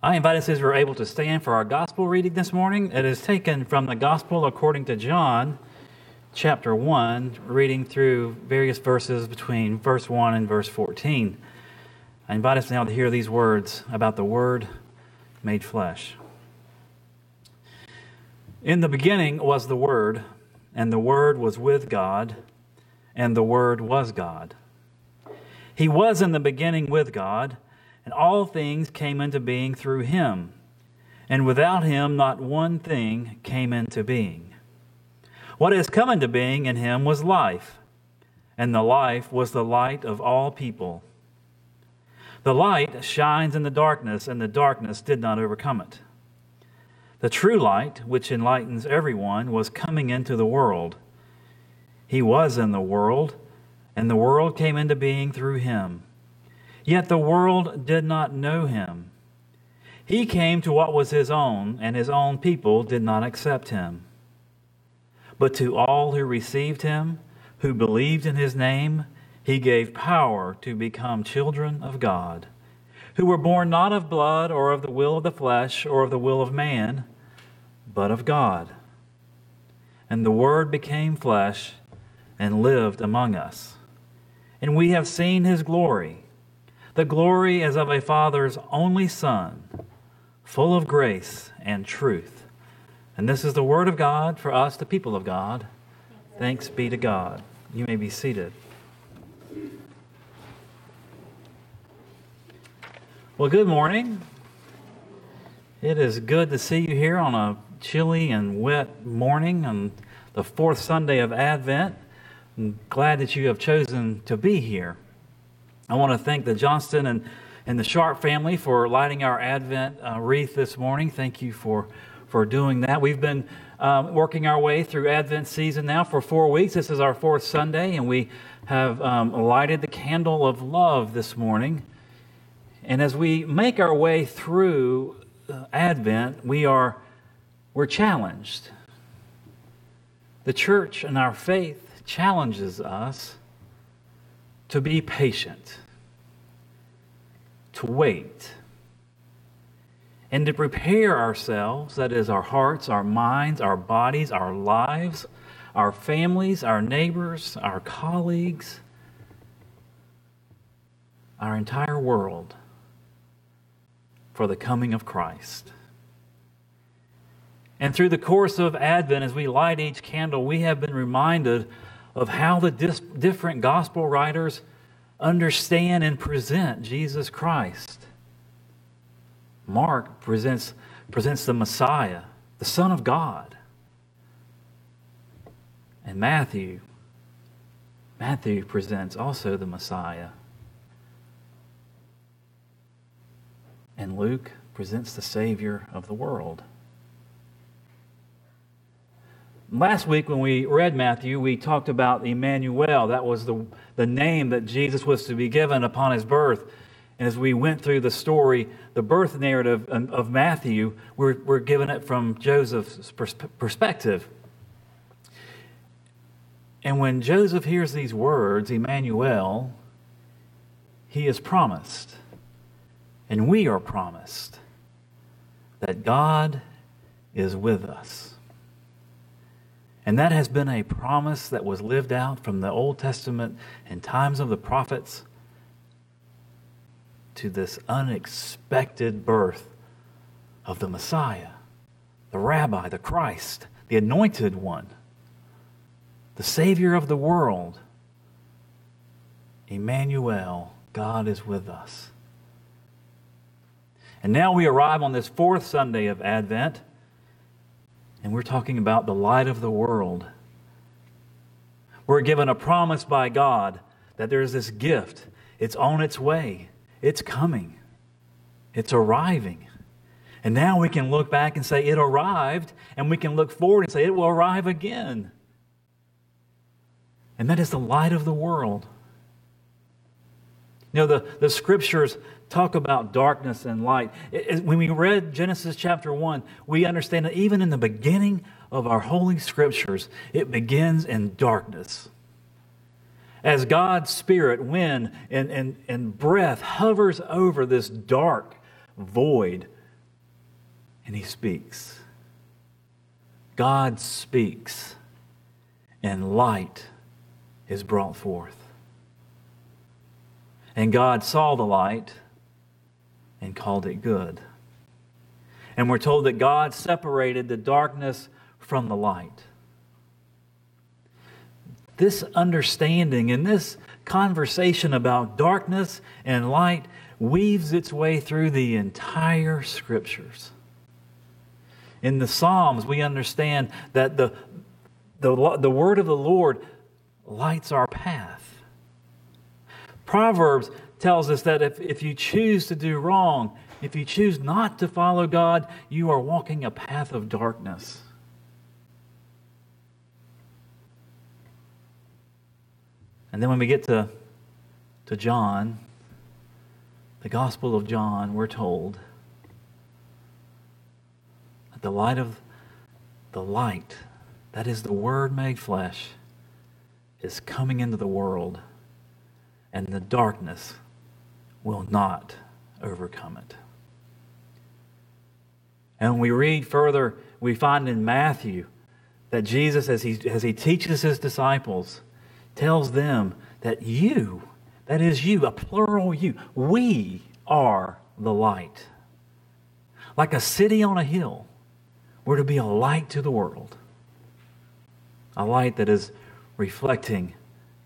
I invite us as we're able to stand for our gospel reading this morning. It is taken from the gospel according to John, chapter 1, reading through various verses between verse 1 and verse 14. I invite us now to hear these words about the Word made flesh. In the beginning was the Word, and the Word was with God, and the Word was God. He was in the beginning with God and all things came into being through him. And without him, not one thing came into being. What has come into being in him was life, and the life was the light of all people. The light shines in the darkness, and the darkness did not overcome it. The true light, which enlightens everyone, was coming into the world. He was in the world, and the world came into being through him Yet the world did not know him. He came to what was his own, and his own people did not accept him. But to all who received him, who believed in his name, he gave power to become children of God, who were born not of blood, or of the will of the flesh, or of the will of man, but of God. And the Word became flesh and lived among us. And we have seen his glory the glory as of a Father's only Son, full of grace and truth. And this is the Word of God for us, the people of God. Thanks be to God. You may be seated. Well, good morning. It is good to see you here on a chilly and wet morning on the fourth Sunday of Advent. I'm glad that you have chosen to be here. I want to thank the Johnston and, and the Sharp family for lighting our Advent uh, wreath this morning. Thank you for, for doing that. We've been um, working our way through Advent season now for four weeks. This is our fourth Sunday, and we have um, lighted the candle of love this morning. And as we make our way through uh, Advent, we are we're challenged. The church and our faith challenges us to be patient, to wait, and to prepare ourselves that is, our hearts, our minds, our bodies, our lives, our families, our neighbors, our colleagues, our entire world for the coming of Christ. And through the course of Advent, as we light each candle, we have been reminded of how the dis- different gospel writers understand and present Jesus Christ. Mark presents, presents the Messiah, the Son of God. And Matthew, Matthew presents also the Messiah. And Luke presents the Savior of the world. Last week, when we read Matthew, we talked about Emmanuel. That was the, the name that Jesus was to be given upon his birth. And as we went through the story, the birth narrative of Matthew, we're, we're given it from Joseph's perspective. And when Joseph hears these words, Emmanuel, he is promised, and we are promised, that God is with us. And that has been a promise that was lived out from the Old Testament in times of the prophets to this unexpected birth of the Messiah, the Rabbi, the Christ, the Anointed One, the Savior of the world. Emmanuel, God is with us. And now we arrive on this fourth Sunday of Advent and we're talking about the light of the world. We're given a promise by God that there's this gift. It's on its way, it's coming, it's arriving. And now we can look back and say, it arrived, and we can look forward and say, it will arrive again. And that is the light of the world. Know, the, the scriptures talk about darkness and light. It, when we read Genesis chapter 1, we understand that even in the beginning of our holy scriptures, it begins in darkness. As God's spirit, wind, and, and, and breath hovers over this dark void and he speaks. God speaks, and light is brought forth. And God saw the light and called it good. And we're told that God separated the darkness from the light. This understanding and this conversation about darkness and light weaves its way through the entire scriptures. In the Psalms, we understand that the, the, the word of the Lord lights our path. Proverbs tells us that if, if you choose to do wrong, if you choose not to follow God, you are walking a path of darkness. And then when we get to, to John, the Gospel of John, we're told that the light of the light, that is the Word made flesh, is coming into the world, and the darkness will not overcome it. And when we read further, we find in Matthew that Jesus, as he, as he teaches his disciples, tells them that you, that is you, a plural you, we are the light. Like a city on a hill, we're to be a light to the world, a light that is reflecting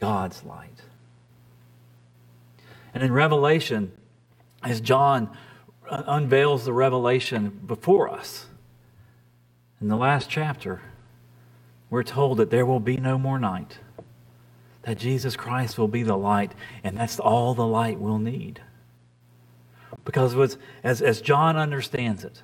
God's light. And in Revelation, as John uh, unveils the revelation before us, in the last chapter, we're told that there will be no more night, that Jesus Christ will be the light, and that's all the light we'll need. Because as, as John understands it,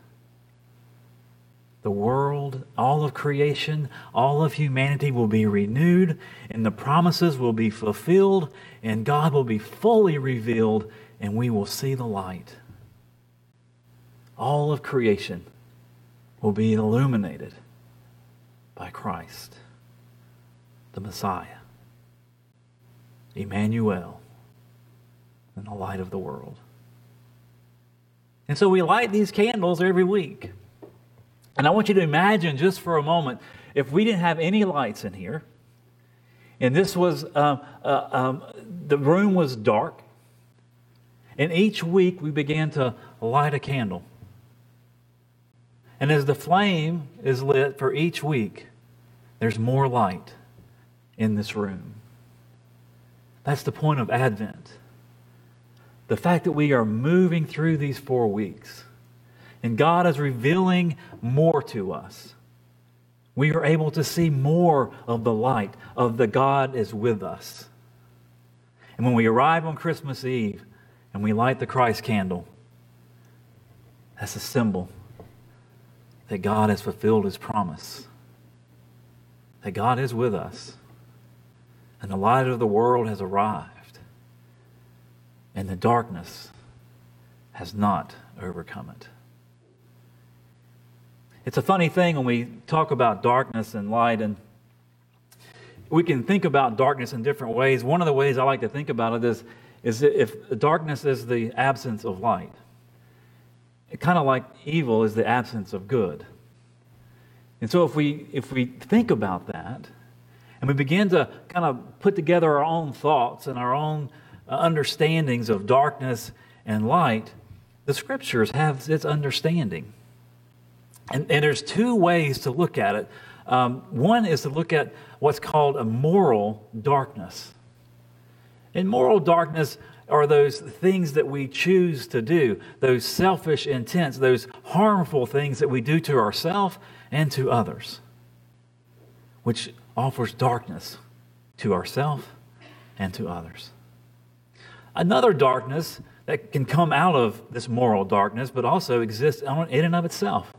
the world, all of creation, all of humanity will be renewed, and the promises will be fulfilled, and God will be fully revealed, and we will see the light. All of creation will be illuminated by Christ, the Messiah, Emmanuel, and the light of the world. And so we light these candles every week. And I want you to imagine just for a moment if we didn't have any lights in here, and this was, um, uh, um, the room was dark, and each week we began to light a candle. And as the flame is lit for each week, there's more light in this room. That's the point of Advent. The fact that we are moving through these four weeks and God is revealing more to us. We are able to see more of the light of the God is with us. And when we arrive on Christmas Eve and we light the Christ candle, that's a symbol that God has fulfilled his promise, that God is with us, and the light of the world has arrived, and the darkness has not overcome it. It's a funny thing when we talk about darkness and light, and we can think about darkness in different ways. One of the ways I like to think about it is, is if darkness is the absence of light, it kind of like evil is the absence of good. And so if we if we think about that, and we begin to kind of put together our own thoughts and our own uh, understandings of darkness and light, the scriptures have its understanding. And, and there's two ways to look at it. Um, one is to look at what's called a moral darkness. And moral darkness are those things that we choose to do, those selfish intents, those harmful things that we do to ourselves and to others, which offers darkness to ourselves and to others. Another darkness that can come out of this moral darkness, but also exists in and of itself,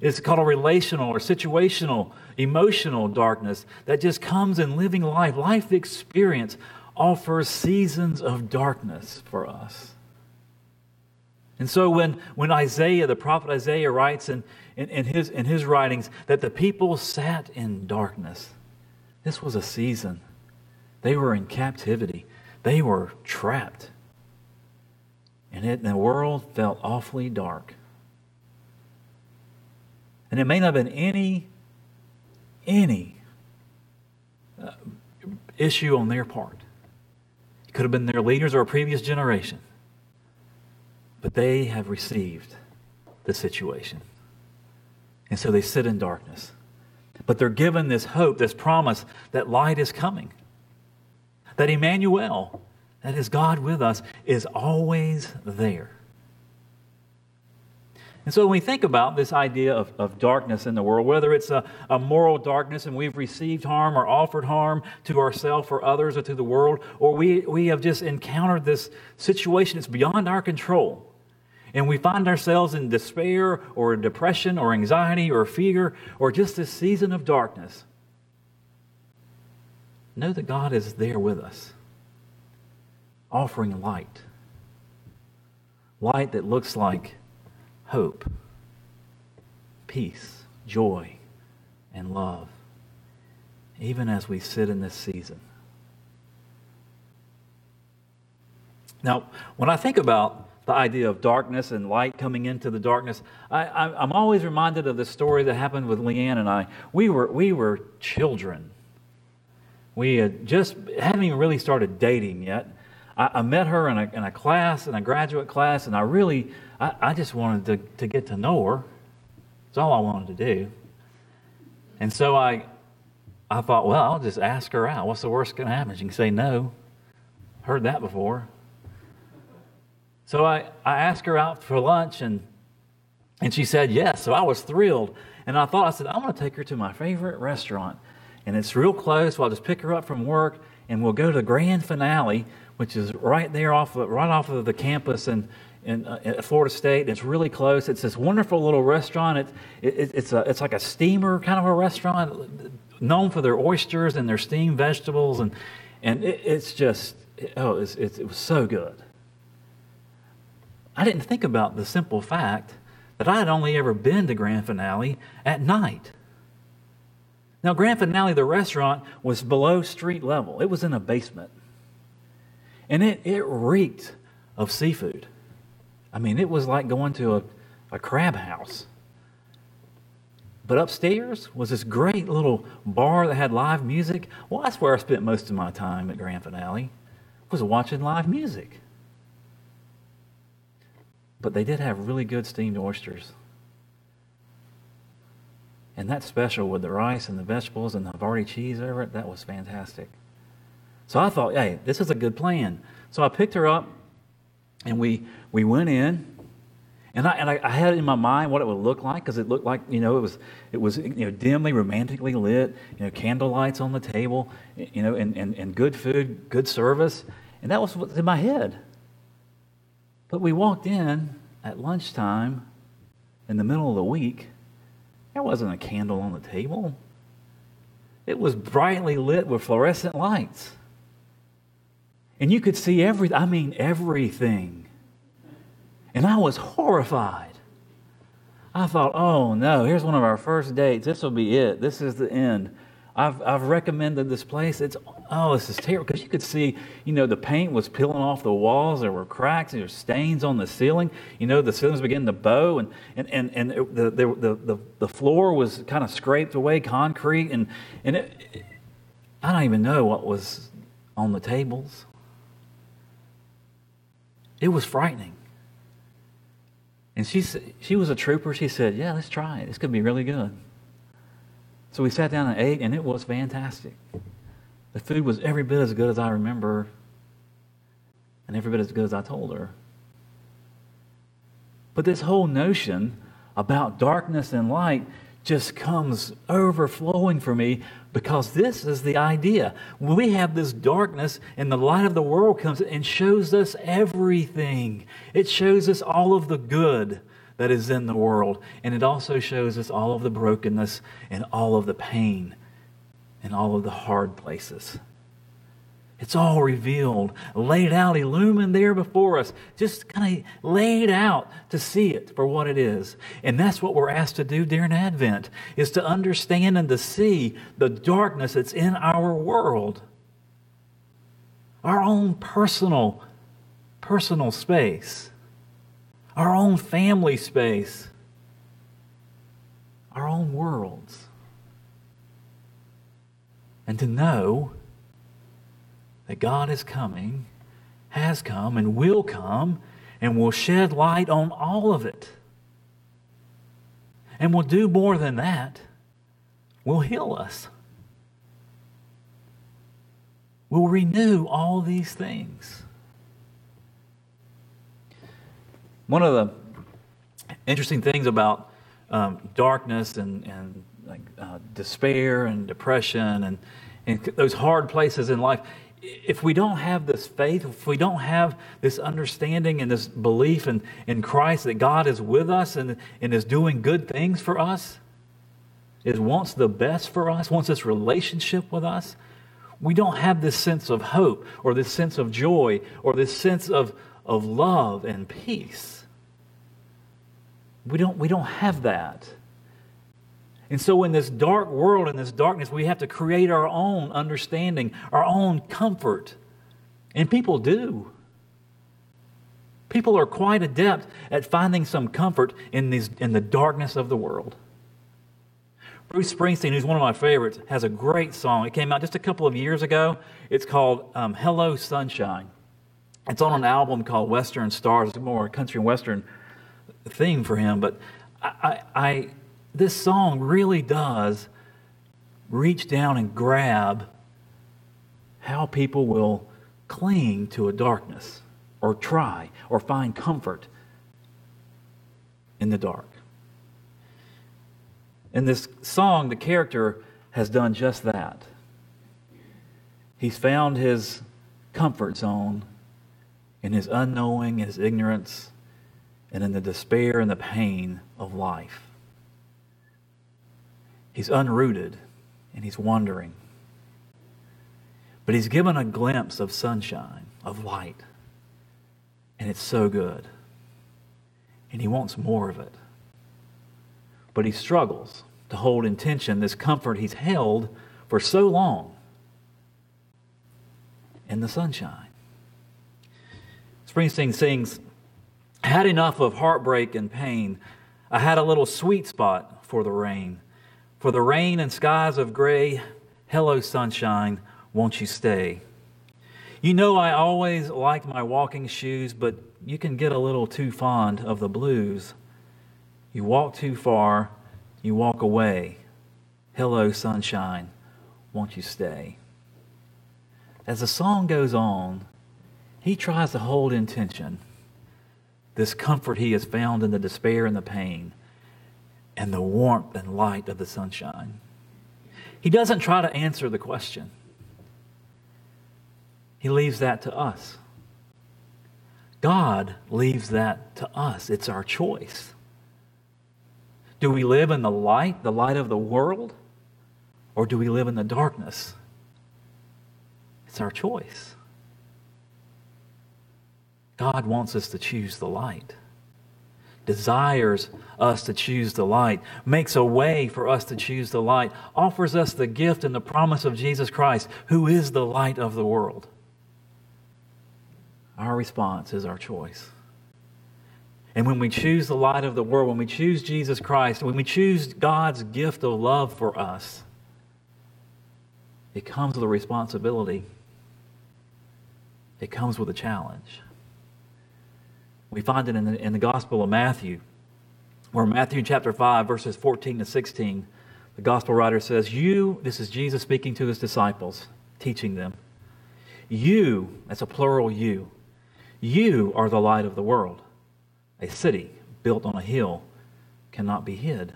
it's called a relational or situational, emotional darkness that just comes in living life. Life experience offers seasons of darkness for us. And so when, when Isaiah, the prophet Isaiah, writes in, in, in, his, in his writings that the people sat in darkness, this was a season. They were in captivity, they were trapped. And, it, the world felt awfully dark. And it may not have been any, any uh, issue on their part. It could have been their leaders or a previous generation. But they have received the situation. And so they sit in darkness. But they're given this hope, this promise that light is coming. That Emmanuel, that is God with us, is always there. And so when we think about this idea of, of darkness in the world, whether it's a, a moral darkness and we've received harm or offered harm to ourselves or others or to the world, or we, we have just encountered this situation that's beyond our control, and we find ourselves in despair or depression or anxiety or fear or just this season of darkness, know that God is there with us, offering light. Light that looks like hope, peace, joy, and love, even as we sit in this season. Now, when I think about the idea of darkness and light coming into the darkness, I, am always reminded of the story that happened with Leanne and I. We were, we were children. We had just hadn't even really started dating yet. I, I met her in a, in a class, in a graduate class, and I really, I, I just wanted to, to get to know her. That's all I wanted to do. And so I, I thought, well, I'll just ask her out. What's the worst going to happen? She can say no. Heard that before. So I, I asked her out for lunch, and, and she said yes. So I was thrilled. And I thought, I said, I'm going to take her to my favorite restaurant. And it's real close. So I'll just pick her up from work, and we'll go to the grand finale, which is right there off of, right off of the campus in, in uh, Florida State. And it's really close. It's this wonderful little restaurant. It, it, it's, a, it's like a steamer kind of a restaurant, known for their oysters and their steamed vegetables. And, and it, it's just, oh, it's, it's, it was so good. I didn't think about the simple fact that I had only ever been to Grand Finale at night. Now, Grand Finale, the restaurant, was below street level, it was in a basement. And it, it reeked of seafood. I mean, it was like going to a, a crab house. But upstairs was this great little bar that had live music. Well, that's where I spent most of my time at Grand Finale, was watching live music. But they did have really good steamed oysters. And that special with the rice and the vegetables and the Havarti cheese over it, that was fantastic. So I thought, hey, this is a good plan. So I picked her up and we, we went in. And, I, and I, I had in my mind what it would look like because it looked like, you know, it was, it was you know, dimly, romantically lit, you know, candle lights on the table, you know, and, and, and good food, good service. And that was what's in my head. But we walked in at lunchtime in the middle of the week. There wasn't a candle on the table. It was brightly lit with fluorescent lights. And you could see everything, I mean, everything. And I was horrified. I thought, oh no, here's one of our first dates. This will be it. This is the end. I've, I've recommended this place. It's, oh, this is terrible. Because you could see, you know, the paint was peeling off the walls. There were cracks. There were stains on the ceiling. You know, the ceilings beginning to bow. And, and, and, and the, the, the, the floor was kind of scraped away, concrete. And, and it, I don't even know what was on the tables. It was frightening. And she, she was a trooper. She said, yeah, let's try it. This could be really good. So we sat down and ate, and it was fantastic. The food was every bit as good as I remember, and every bit as good as I told her. But this whole notion about darkness and light just comes overflowing for me because this is the idea. We have this darkness and the light of the world comes and shows us everything, it shows us all of the good that is in the world. And it also shows us all of the brokenness and all of the pain and all of the hard places. It's all revealed, laid out, illumined there before us, just kind of laid out to see it for what it is. And that's what we're asked to do during Advent, is to understand and to see the darkness that's in our world. Our own personal, personal space our own family space, our own worlds. And to know that God is coming, has come, and will come, and will shed light on all of it. And will do more than that, will heal us, will renew all these things. One of the interesting things about um, darkness and, and like, uh, despair and depression and, and those hard places in life, if we don't have this faith, if we don't have this understanding and this belief in, in Christ that God is with us and, and is doing good things for us, is wants the best for us, wants this relationship with us, we don't have this sense of hope or this sense of joy or this sense of, of love and peace. We don't, we don't have that. And so, in this dark world, in this darkness, we have to create our own understanding, our own comfort. And people do. People are quite adept at finding some comfort in, these, in the darkness of the world. Bruce Springsteen, who's one of my favorites, has a great song. It came out just a couple of years ago. It's called um, Hello Sunshine. It's on an album called Western Stars. It's more a country and western theme for him, but I, I, this song really does reach down and grab how people will cling to a darkness or try or find comfort in the dark. In this song, the character has done just that. He's found his comfort zone in his unknowing, his ignorance, and in the despair and the pain of life. He's unrooted and he's wandering. But he's given a glimpse of sunshine, of light. And it's so good. And he wants more of it. But he struggles to hold in tension this comfort he's held for so long in the sunshine. Springsteen sings, I Had enough of heartbreak and pain. I had a little sweet spot for the rain. For the rain and skies of gray, hello, sunshine, won't you stay? You know, I always liked my walking shoes, but you can get a little too fond of the blues. You walk too far, you walk away. Hello, sunshine, won't you stay? As the song goes on, he tries to hold intention, this comfort he has found in the despair and the pain and the warmth and light of the sunshine. He doesn't try to answer the question, he leaves that to us. God leaves that to us. It's our choice. Do we live in the light, the light of the world, or do we live in the darkness? It's our choice. God wants us to choose the light desires us to choose the light, makes a way for us to choose the light, offers us the gift and the promise of Jesus Christ, who is the light of the world. Our response is our choice. And when we choose the light of the world, when we choose Jesus Christ, when we choose God's gift of love for us, it comes with a responsibility. It comes with a challenge. We find it in the, in the Gospel of Matthew, where Matthew chapter 5, verses 14 to 16, the Gospel writer says, You, this is Jesus speaking to his disciples, teaching them, you, that's a plural you, you are the light of the world. A city built on a hill cannot be hid.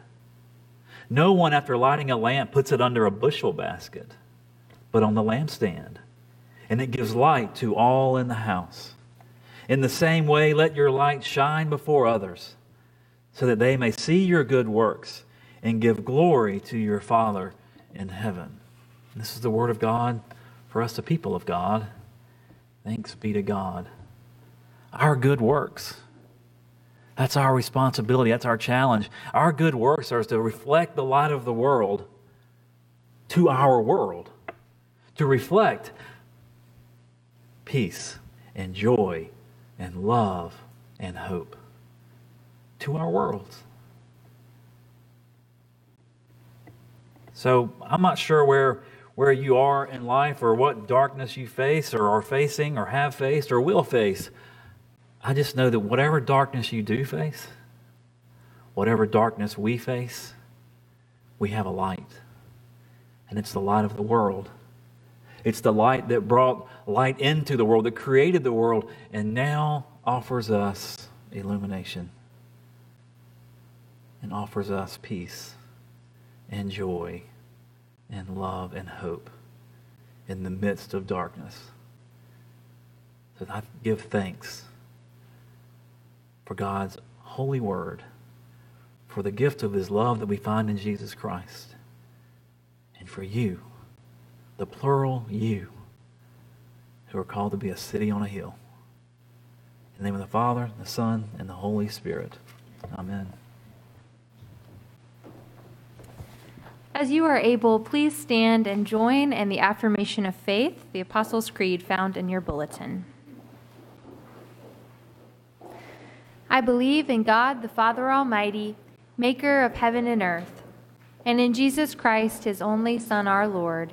No one, after lighting a lamp, puts it under a bushel basket, but on the lampstand, and it gives light to all in the house. In the same way, let your light shine before others, so that they may see your good works and give glory to your Father in heaven. This is the word of God for us, the people of God. Thanks be to God. Our good works. That's our responsibility. That's our challenge. Our good works are to reflect the light of the world to our world, to reflect peace and joy and love and hope to our world. So I'm not sure where, where you are in life or what darkness you face or are facing or have faced or will face. I just know that whatever darkness you do face, whatever darkness we face, we have a light. And it's the light of the world. It's the light that brought light into the world, that created the world, and now offers us illumination and offers us peace and joy and love and hope in the midst of darkness. So I give thanks for God's holy word, for the gift of his love that we find in Jesus Christ, and for you, the plural you, who are called to be a city on a hill. In the name of the Father, the Son, and the Holy Spirit. Amen. As you are able, please stand and join in the affirmation of faith, the Apostles' Creed found in your bulletin. I believe in God, the Father Almighty, maker of heaven and earth, and in Jesus Christ, his only Son, our Lord,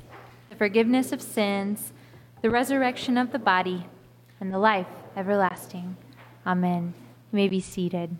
forgiveness of sins, the resurrection of the body, and the life everlasting. Amen. You may be seated.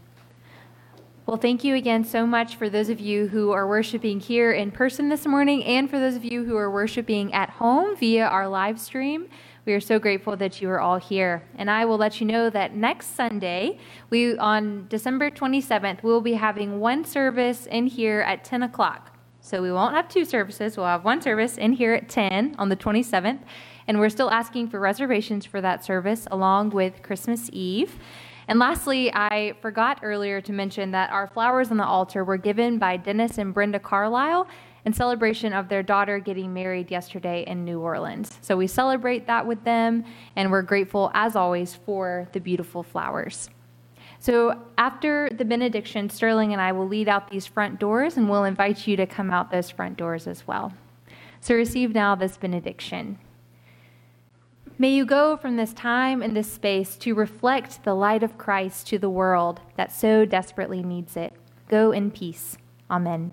Well, thank you again so much for those of you who are worshiping here in person this morning and for those of you who are worshiping at home via our live stream. We are so grateful that you are all here. And I will let you know that next Sunday, we on December 27th, we'll be having one service in here at 10 o'clock. So we won't have two services. We'll have one service in here at 10 on the 27th. And we're still asking for reservations for that service along with Christmas Eve. And lastly, I forgot earlier to mention that our flowers on the altar were given by Dennis and Brenda Carlisle in celebration of their daughter getting married yesterday in New Orleans. So we celebrate that with them, and we're grateful, as always, for the beautiful flowers. So after the benediction, Sterling and I will lead out these front doors, and we'll invite you to come out those front doors as well. So receive now this benediction. May you go from this time and this space to reflect the light of Christ to the world that so desperately needs it. Go in peace. Amen.